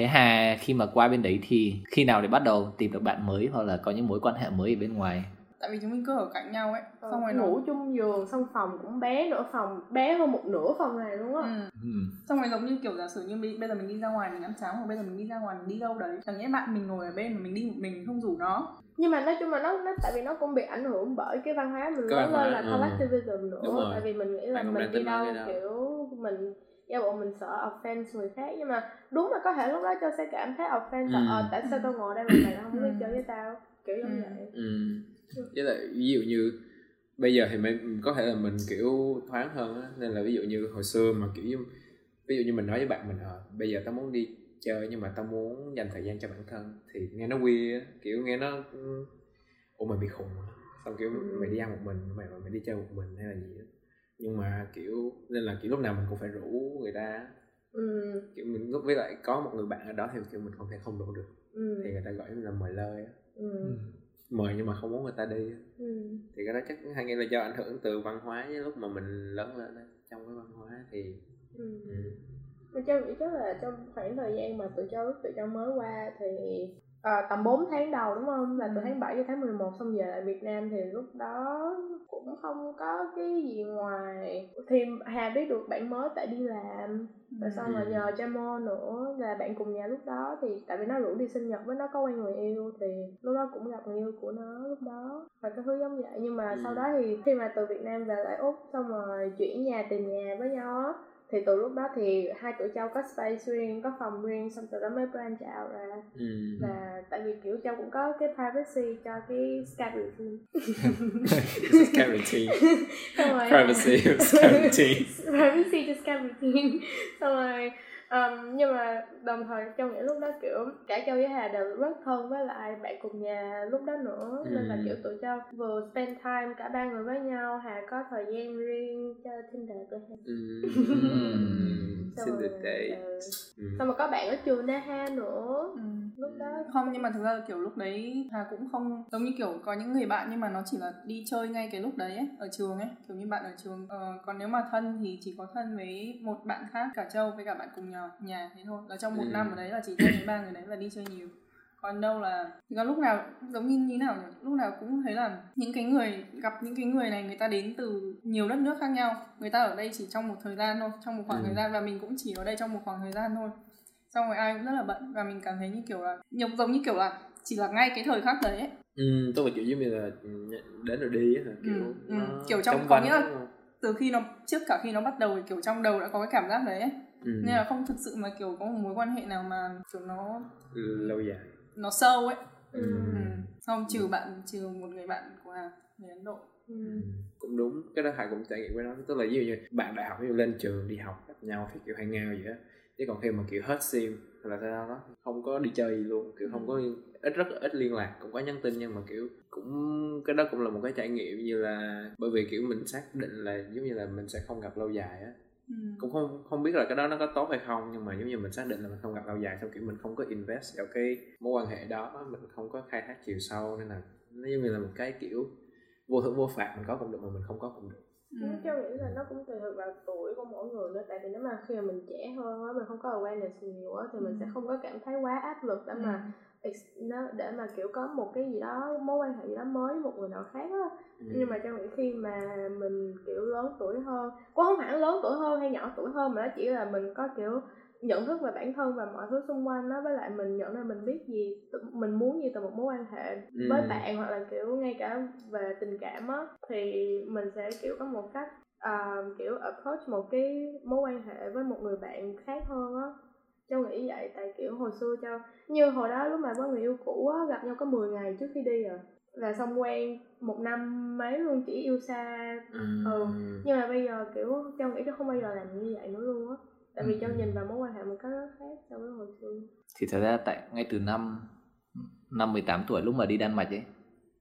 thế hà khi mà qua bên đấy thì khi nào để bắt đầu tìm được bạn mới hoặc là có những mối quan hệ mới ở bên ngoài tại vì chúng mình cứ ở cạnh nhau ấy Ờ, xong rồi ngủ nó chung giường xong phòng cũng bé nữa phòng bé hơn một nửa phòng này đúng không ừ. ừ. xong rồi giống như kiểu giả sử như bây giờ mình đi ra ngoài mình ăn sáng hoặc bây giờ mình đi ra ngoài mình đi đâu đấy chẳng nhẽ bạn mình ngồi ở bên mà mình đi một mình không rủ nó nhưng mà nói chung là nó nó tại vì nó cũng bị ảnh hưởng bởi cái văn hóa mình lớn lên là ừ. collectivism Đúng nữa rồi. tại vì mình nghĩ là mình đi đâu cái đó. kiểu mình giả bộ mình sợ offense người khác nhưng mà đúng là có thể lúc đó châu sẽ cảm thấy offense là Ừ. ờ tại sao tao ngồi đây mà mày không biết Ừ. chơi với tao kiểu giống Ừ. vậy ừ. với lại ví dụ như bây giờ thì mình có thể là mình kiểu thoáng hơn á nên là ví dụ như hồi xưa mà kiểu như ví dụ như mình nói với bạn mình ờ bây giờ tao muốn đi chơi nhưng mà tao muốn dành thời gian cho bản thân thì nghe nó á, kiểu nghe nó ủa mày bị khùng à? xong kiểu Ừ. mày đi ăn một mình mày mày đi chơi một mình hay là gì á nhưng mà kiểu nên là kiểu lúc nào mình cũng phải rủ người ta. Ừ. Kiểu mình lúc với lại có một người bạn ở đó thì kiểu mình không thể không rủ được. Ừ. Thì người ta gọi là mời lời á. Ừ. Mời nhưng mà không muốn người ta đi ừ. Thì cái đó chắc hay nghĩ là do ảnh hưởng từ văn hóa với lúc mà mình lớn lên á trong cái văn hóa thì ừ. Ừ. Mà Châu nghĩ chắc là trong khoảng thời gian mà tụi cháu lúc tụi cháu mới qua thì à, tầm 4 tháng đầu đúng không? Là từ tháng 7 cho tháng 11 xong về lại Việt Nam thì lúc đó cũng không có cái gì ngoài thì Hà biết được bạn mới tại đi làm rồi xong rồi Ừ. nhờ Chamo nữa là bạn cùng nhà lúc đó thì tại vì nó rủ đi sinh nhật với nó có quen người yêu thì lúc đó cũng gặp người yêu của nó lúc đó và cái thứ giống vậy nhưng mà Ừ. sau đó thì khi mà từ Việt Nam về lại Úc xong rồi chuyển nhà tìm nhà với nhau á thì từ lúc đó thì hai tụi châu có space riêng có phòng riêng xong từ đó mới branch out ra Ừ. là tại vì kiểu châu cũng có cái privacy cho cái Skype routine xong rồi Privacy is guaranteed. privacy cho Skype routine xong rồi um, nhưng mà đồng thời châu nghĩ lúc đó kiểu cả châu với Hà đều rất thân với lại bạn cùng nhà lúc đó nữa nên là Ừ. kiểu tụi châu vừa spend time cả ba người với nhau Hà có thời gian riêng cho Tinder của Hà Ừ. Xong Xin rồi, được đấy. ừ. Ừ. xong rồi có bạn ở trường Naha nữa ừ. lúc đó không nhưng mà thực ra là kiểu lúc đấy Hà cũng không giống như kiểu có những người bạn nhưng mà nó chỉ là đi chơi ngay cái lúc đấy ấy, ở trường ấy. Kiểu như bạn ở trường ờ, còn nếu mà thân thì chỉ có thân với một bạn khác cả châu với cả bạn cùng nhà nhà thế thôi. Là trong một Ừ. năm ở đấy là chỉ thân với ba người đấy là đi chơi nhiều. Còn đâu là thì có lúc nào giống như như nào nhỉ? Lúc nào cũng thấy là những cái người gặp những cái người này người ta đến từ nhiều đất nước khác nhau. Người ta ở đây chỉ trong một thời gian thôi trong một khoảng Ừ. thời gian và mình cũng chỉ ở đây trong một khoảng thời gian thôi xong rồi ai cũng rất là bận và mình cảm thấy như kiểu là giống giống như kiểu là chỉ là ngay cái thời khắc đấy ấy. Ừ, tôi là kiểu như là ừ, đến rồi đi á hả? kiểu Ừ, ừ. Kiểu trong- có nghĩa là- từ khi nó trước cả khi nó bắt đầu thì kiểu trong đầu đã có cái cảm giác đấy ấy. ừ. nên là không thực sự mà kiểu có một mối quan hệ nào mà kiểu nó lâu dài nó sâu ấy ừ. ừ. xong trừ bạn trừ một người bạn của Hà người Ấn Độ Ừ. Ừ, cũng đúng cái đó Hải cũng trải nghiệm với nó tức là ví dụ như bạn đại học ví dụ lên trường đi học gặp nhau thì kiểu hay ngao gì á chứ còn khi mà kiểu hết sim hoặc là sao đó không có đi chơi gì luôn kiểu không có ít rất ít liên lạc cũng có nhắn tin nhưng mà kiểu cũng cái đó cũng là một cái trải nghiệm như là bởi vì kiểu mình xác định là giống như là mình sẽ không gặp lâu dài á. Ừ. cũng không không biết là cái đó nó có tốt hay không nhưng mà giống như mình xác định là mình không gặp lâu dài xong kiểu mình không có invest vào cái mối quan hệ đó mình không có khai thác chiều sâu nên là nó giống như là một cái kiểu vô thưởng vô phạt mình có cũng được mà mình không có cũng được Ừ. Ừ. Châu nghĩ là nó cũng tùy thuộc vào tuổi của mỗi người nữa tại vì nếu mà khi mà mình trẻ hơn á mình không có awareness nhiều á thì mình Ừ. sẽ không có cảm thấy quá áp lực để mà ex- nó để mà kiểu có một cái gì đó mối quan hệ gì đó mới một người nào khác á Ừ. nhưng mà Châu nghĩ khi mà mình kiểu lớn tuổi hơn cũng không hẳn lớn tuổi hơn hay nhỏ tuổi hơn mà nó chỉ là mình có kiểu nhận thức về bản thân và mọi thứ xung quanh đó với lại mình nhận ra mình biết gì mình muốn gì từ một mối quan hệ với Ừ. bạn hoặc là kiểu ngay cả về tình cảm á thì mình sẽ kiểu có một cách à, kiểu approach một cái mối quan hệ với một người bạn khác hơn á. Châu nghĩ vậy tại kiểu hồi xưa Châu như hồi đó lúc mà có người yêu cũ á gặp nhau có 10 ngày trước khi đi rồi là xong quen một năm mấy luôn chỉ yêu xa. Ừ. nhưng mà bây giờ kiểu Châu nghĩ Châu không bao giờ làm như vậy nữa luôn á tại vì Ừ. Châu nhìn vào mối quan hệ một cách rất khác so với hồi xưa thì thật ra tại ngay từ năm năm 18 tuổi lúc mà đi Đan Mạch ấy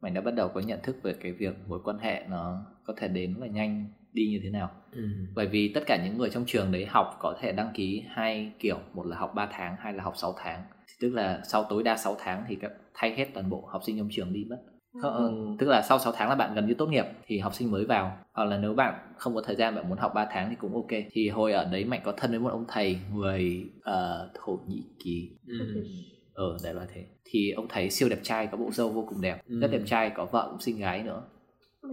mình đã bắt đầu có nhận thức về cái việc mối quan hệ nó có thể đến và nhanh đi như thế nào Ừ. bởi vì tất cả những người trong trường đấy học có thể đăng ký hai kiểu một là học 3 tháng hai là học 6 tháng thì tức là sau tối đa 6 tháng thì các thay hết toàn bộ học sinh trong trường đi mất Không, ừ, tức là sau 6 tháng là bạn gần như tốt nghiệp thì học sinh mới vào. Hoặc là nếu bạn không có thời gian bạn muốn học 3 tháng thì cũng ok. Thì hồi ở đấy mạnh có thân với một ông thầy người uh, thổ nhĩ kỳ. Ừ. ở đại loại thế. Thì ông thầy siêu đẹp trai có bộ râu vô cùng đẹp. Ừ. rất đẹp trai có vợ cũng xinh gái nữa. Ừ.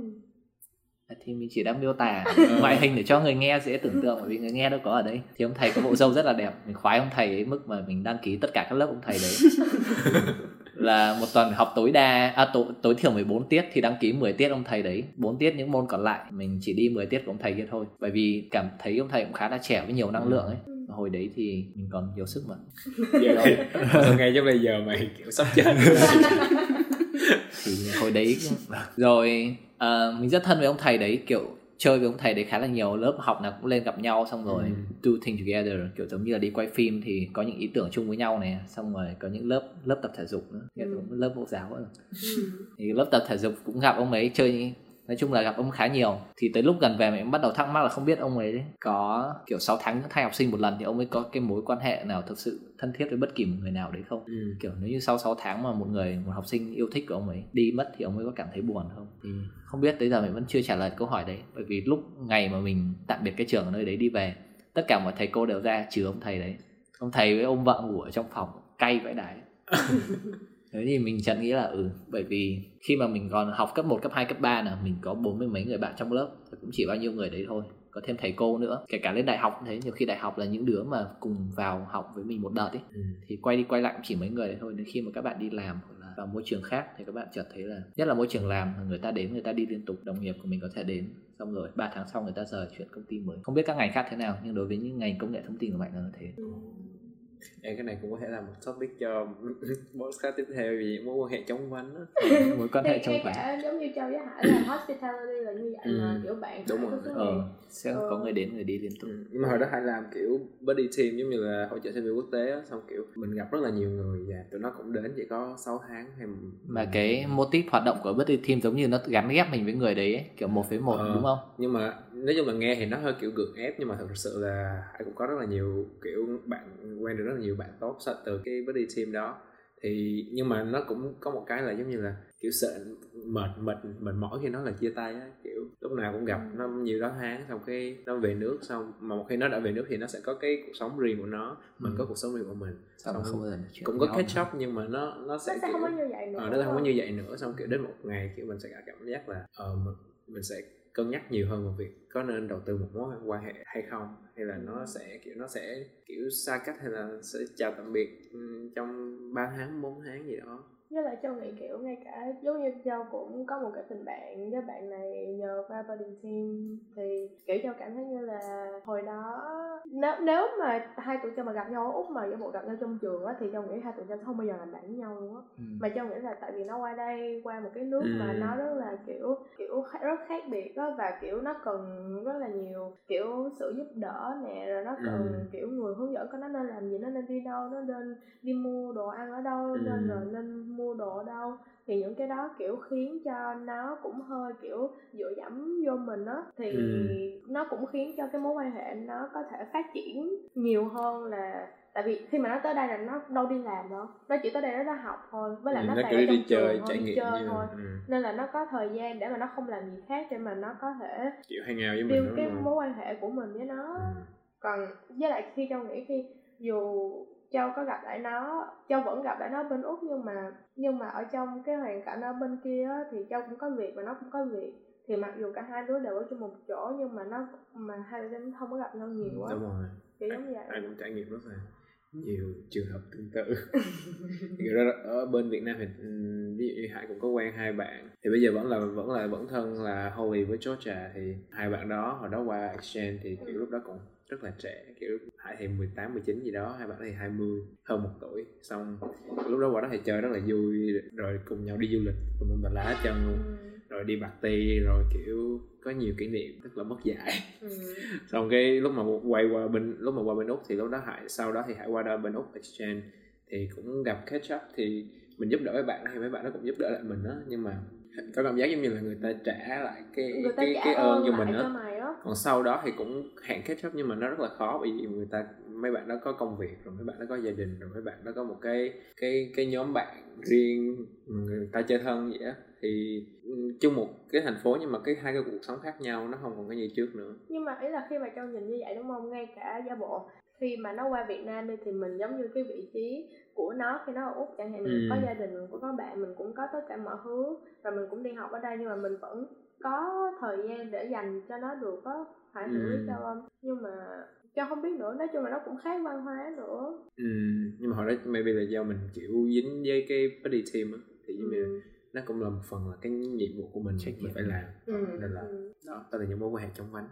À, thì mình chỉ đang miêu tả ngoại hình để cho người nghe dễ tưởng tượng bởi vì người nghe đâu có ở đây. Thì ông thầy có bộ râu rất là đẹp. Mình khoái ông thầy ấy mức mà mình đăng ký tất cả các lớp ông thầy đấy là một tuần học tối đa à, tối, tối thiểu 14 tiết thì đăng ký 10 tiết ông thầy đấy. 4 tiết những môn còn lại mình chỉ đi 10 tiết của ông thầy kia thôi. Bởi vì cảm thấy ông thầy cũng khá là trẻ với nhiều năng lượng ấy. Hồi đấy thì mình còn nhiều sức mà. Giờ giờ ngay giống bây giờ mày kiểu sắp chết. Thì hồi đấy rồi ờ, mình rất thân với ông thầy đấy kiểu chơi với ông thầy đấy khá là nhiều lớp học nào cũng lên gặp nhau xong rồi Ừ. do things together kiểu giống như là đi quay phim thì có những ý tưởng chung với nhau này xong rồi có những lớp lớp tập thể dục nữa Ừ. lớp mẫu giáo nữa. Ừ. thì lớp tập thể dục cũng gặp ông ấy chơi nói chung là gặp ông khá nhiều. Thì tới lúc gần về mình bắt đầu thắc mắc là không biết ông ấy có kiểu 6 tháng thay học sinh một lần thì ông ấy có cái mối quan hệ nào thực sự thân thiết với bất kỳ một người nào đấy không? Ừ. kiểu nếu như sau 6 tháng mà một người một học sinh yêu thích của ông ấy đi mất thì ông ấy có cảm thấy buồn không? Thì không biết tới giờ mình vẫn chưa trả lời câu hỏi đấy. Bởi vì lúc ngày mà mình tạm biệt cái trường ở nơi đấy đi về tất cả mọi thầy cô đều ra trừ ông thầy đấy. Ông thầy với ông vợ ngủ ở trong phòng cay vãi đái thế thì mình chợt nghĩ là ừ bởi vì khi mà mình còn học cấp 1, cấp 2, cấp 3 là mình có bốn mươi mấy người bạn trong lớp cũng chỉ bao nhiêu người đấy thôi có thêm thầy cô nữa kể cả lên đại học thế nhiều khi đại học là những đứa mà cùng vào học với mình một đợt ấy Ừ. thì quay đi quay lại cũng chỉ mấy người đấy thôi đến khi mà các bạn đi làm hoặc là vào môi trường khác thì các bạn chợt thấy là nhất là môi trường làm người ta đến người ta đi liên tục đồng nghiệp của mình có thể đến xong rồi 3 tháng sau người ta rời chuyển công ty mới không biết các ngành khác thế nào nhưng đối với những ngành công nghệ thông tin của mạnh là thế Ừ. Em cái này cũng có thể là một topic cho podcast tiếp theo vì những mối quan hệ chống vánh á. mối quan hệ vòng cả giống như Châu với Hải là hospitality là như vậy Ừ. mà kiểu bạn Đúng Hải rồi. ờ, sẽ Ờ. có người đến người đi liên tục Ừ. Nhưng mà hồi đó hay làm kiểu buddy team giống như là hỗ trợ sinh viên quốc tế á, xong kiểu mình gặp rất là nhiều người và tụi nó cũng đến chỉ có 6 tháng hay mà cái motif hoạt động của Buddy Team giống như nó gắn ghép mình với người đấy ấy, kiểu một với một Ờ. đúng không? nhưng mà nói chung là nghe thì nó hơi kiểu gượng ép nhưng mà thật sự là Hải cũng có rất là nhiều kiểu bạn quen được rất là nhiều bạn tốt sau từ cái buddy team đó. Thì nhưng mà nó cũng có một cái là giống như là kiểu sợ mệt mệt mệt mỏi khi nó là chia tay á kiểu lúc nào cũng gặp nó nhiều đó tháng xong cái nó về nước xong mà một khi nó đã về nước thì nó sẽ có cái cuộc sống riêng của nó mình Ừ. có cuộc sống riêng của mình. Sao mà không chuyện cũng có catch up nhưng mà nó nó sẽ nó sẽ kiểu không có như vậy nữa ờ, nó sẽ không có như vậy nữa. Xong kiểu đến một ngày kiểu mình sẽ cảm giác là ờ, mình, mình sẽ cân nhắc nhiều hơn một việc có nên đầu tư một mối quan hệ hay không, hay là nó sẽ, kiểu, nó sẽ, kiểu, xa cách hay là sẽ chào tạm biệt trong 3 tháng 4 tháng gì đó với lại Châu nghĩ kiểu ngay cả giống như Châu cũng có một cái tình bạn với bạn này nhờ qua buddy team thì kiểu Châu cảm thấy như là hồi đó nếu nếu mà hai tụi Châu mà gặp nhau ở úc mà giả bộ gặp nhau trong trường á thì Châu nghĩ hai tụi Châu không bao giờ làm bạn với nhau luôn á Ừ. mà Châu nghĩ là tại vì nó qua đây qua một cái nước Ừ. mà nó rất là kiểu kiểu rất khác biệt á và kiểu nó cần rất là nhiều kiểu sự giúp đỡ nè rồi nó cần Ừ. kiểu người hướng dẫn coi nó nên làm gì nó nên đi đâu nó nên đi mua đồ ăn ở đâu Ừ. nên rồi nên mua đồ đâu thì những cái đó kiểu khiến cho nó cũng hơi kiểu dựa dẫm vô mình á thì Ừ. nó cũng khiến cho cái mối quan hệ nó có thể phát triển nhiều hơn là tại vì khi mà nó tới đây là nó đâu đi làm đâu nó chỉ tới đây nó đã học thôi với lại Ừ, nó, nó kiểu ở đi chơi thôi trải đi nghiệm chơi thôi ừ. nên là nó có thời gian để mà nó không làm gì khác để mà nó có thể kiểu hang out với mình cái mối quan hệ của mình với nó Ừ. còn với lại khi châu nghĩ khi dù châu có gặp lại nó châu vẫn gặp lại nó bên úc nhưng mà nhưng mà ở trong cái hoàn cảnh ở bên kia á, thì châu cũng có việc và nó cũng có việc. Thì mặc dù cả hai đứa đều ở chung một chỗ nhưng mà nó mà hai đứa không có gặp nhau nhiều quá. đúng rồi. Kiểu giống vậy. Ai cũng trải nghiệm rất là nhiều trường hợp tương tự kiểu ở bên Việt Nam thì ừ, ví dụ như Hải cũng có quen hai bạn thì bây giờ vẫn là vẫn là vẫn thân là Holly với Georgia thì hai bạn đó hồi đó qua exchange thì kiểu lúc đó còn rất là trẻ kiểu Hải thì 18, 19 gì đó hai bạn thì 20 hơn một tuổi xong lúc đó qua đó thì chơi rất là vui rồi cùng nhau đi du lịch cùng mình lá chân. luôn. Ừ rồi đi party rồi kiểu có nhiều kỷ niệm rất là mất dạy Ừ. xong cái lúc mà quay qua bên lúc mà qua bên úc thì lúc đó hải sau đó thì hải qua đó bên úc exchange thì cũng gặp catch up. Thì mình giúp đỡ mấy bạn đó, thì mấy bạn nó cũng giúp đỡ lại mình đó nhưng mà có cảm giác giống như là người ta trả lại cái người cái cái ơn cho mình á. còn sau đó thì cũng hẹn catch up nhưng mà nó rất là khó bởi vì người ta mấy bạn đó có công việc rồi mấy bạn đó có gia đình rồi mấy bạn đó có một cái cái cái nhóm bạn riêng người ta chơi thân vậy á thì ừ, chung một cái thành phố nhưng mà cái hai cái cuộc sống khác nhau nó không còn cái gì trước nữa nhưng mà ý là khi mà châu nhìn như vậy đúng không ngay cả giả bộ khi mà nó qua Việt Nam đi thì mình giống như cái vị trí của nó khi nó ở úc chẳng hạn mình Ừ. có gia đình mình cũng có bạn mình cũng có tất cả mọi thứ rồi mình cũng đi học ở đây nhưng mà mình vẫn có thời gian để dành cho nó được á phải hiểu Ừ. châu không nhưng mà châu không biết nữa nói chung là nó cũng khác văn hóa nữa ừ, nhưng mà hồi đó maybe là do mình kiểu dính với cái buddy team á thì giống như ừ. nó cũng là một phần là cái nhiệm vụ của mình Trách mình phải làm Ừ. nên là ừ. đó đó là những mối quan hệ trong quanh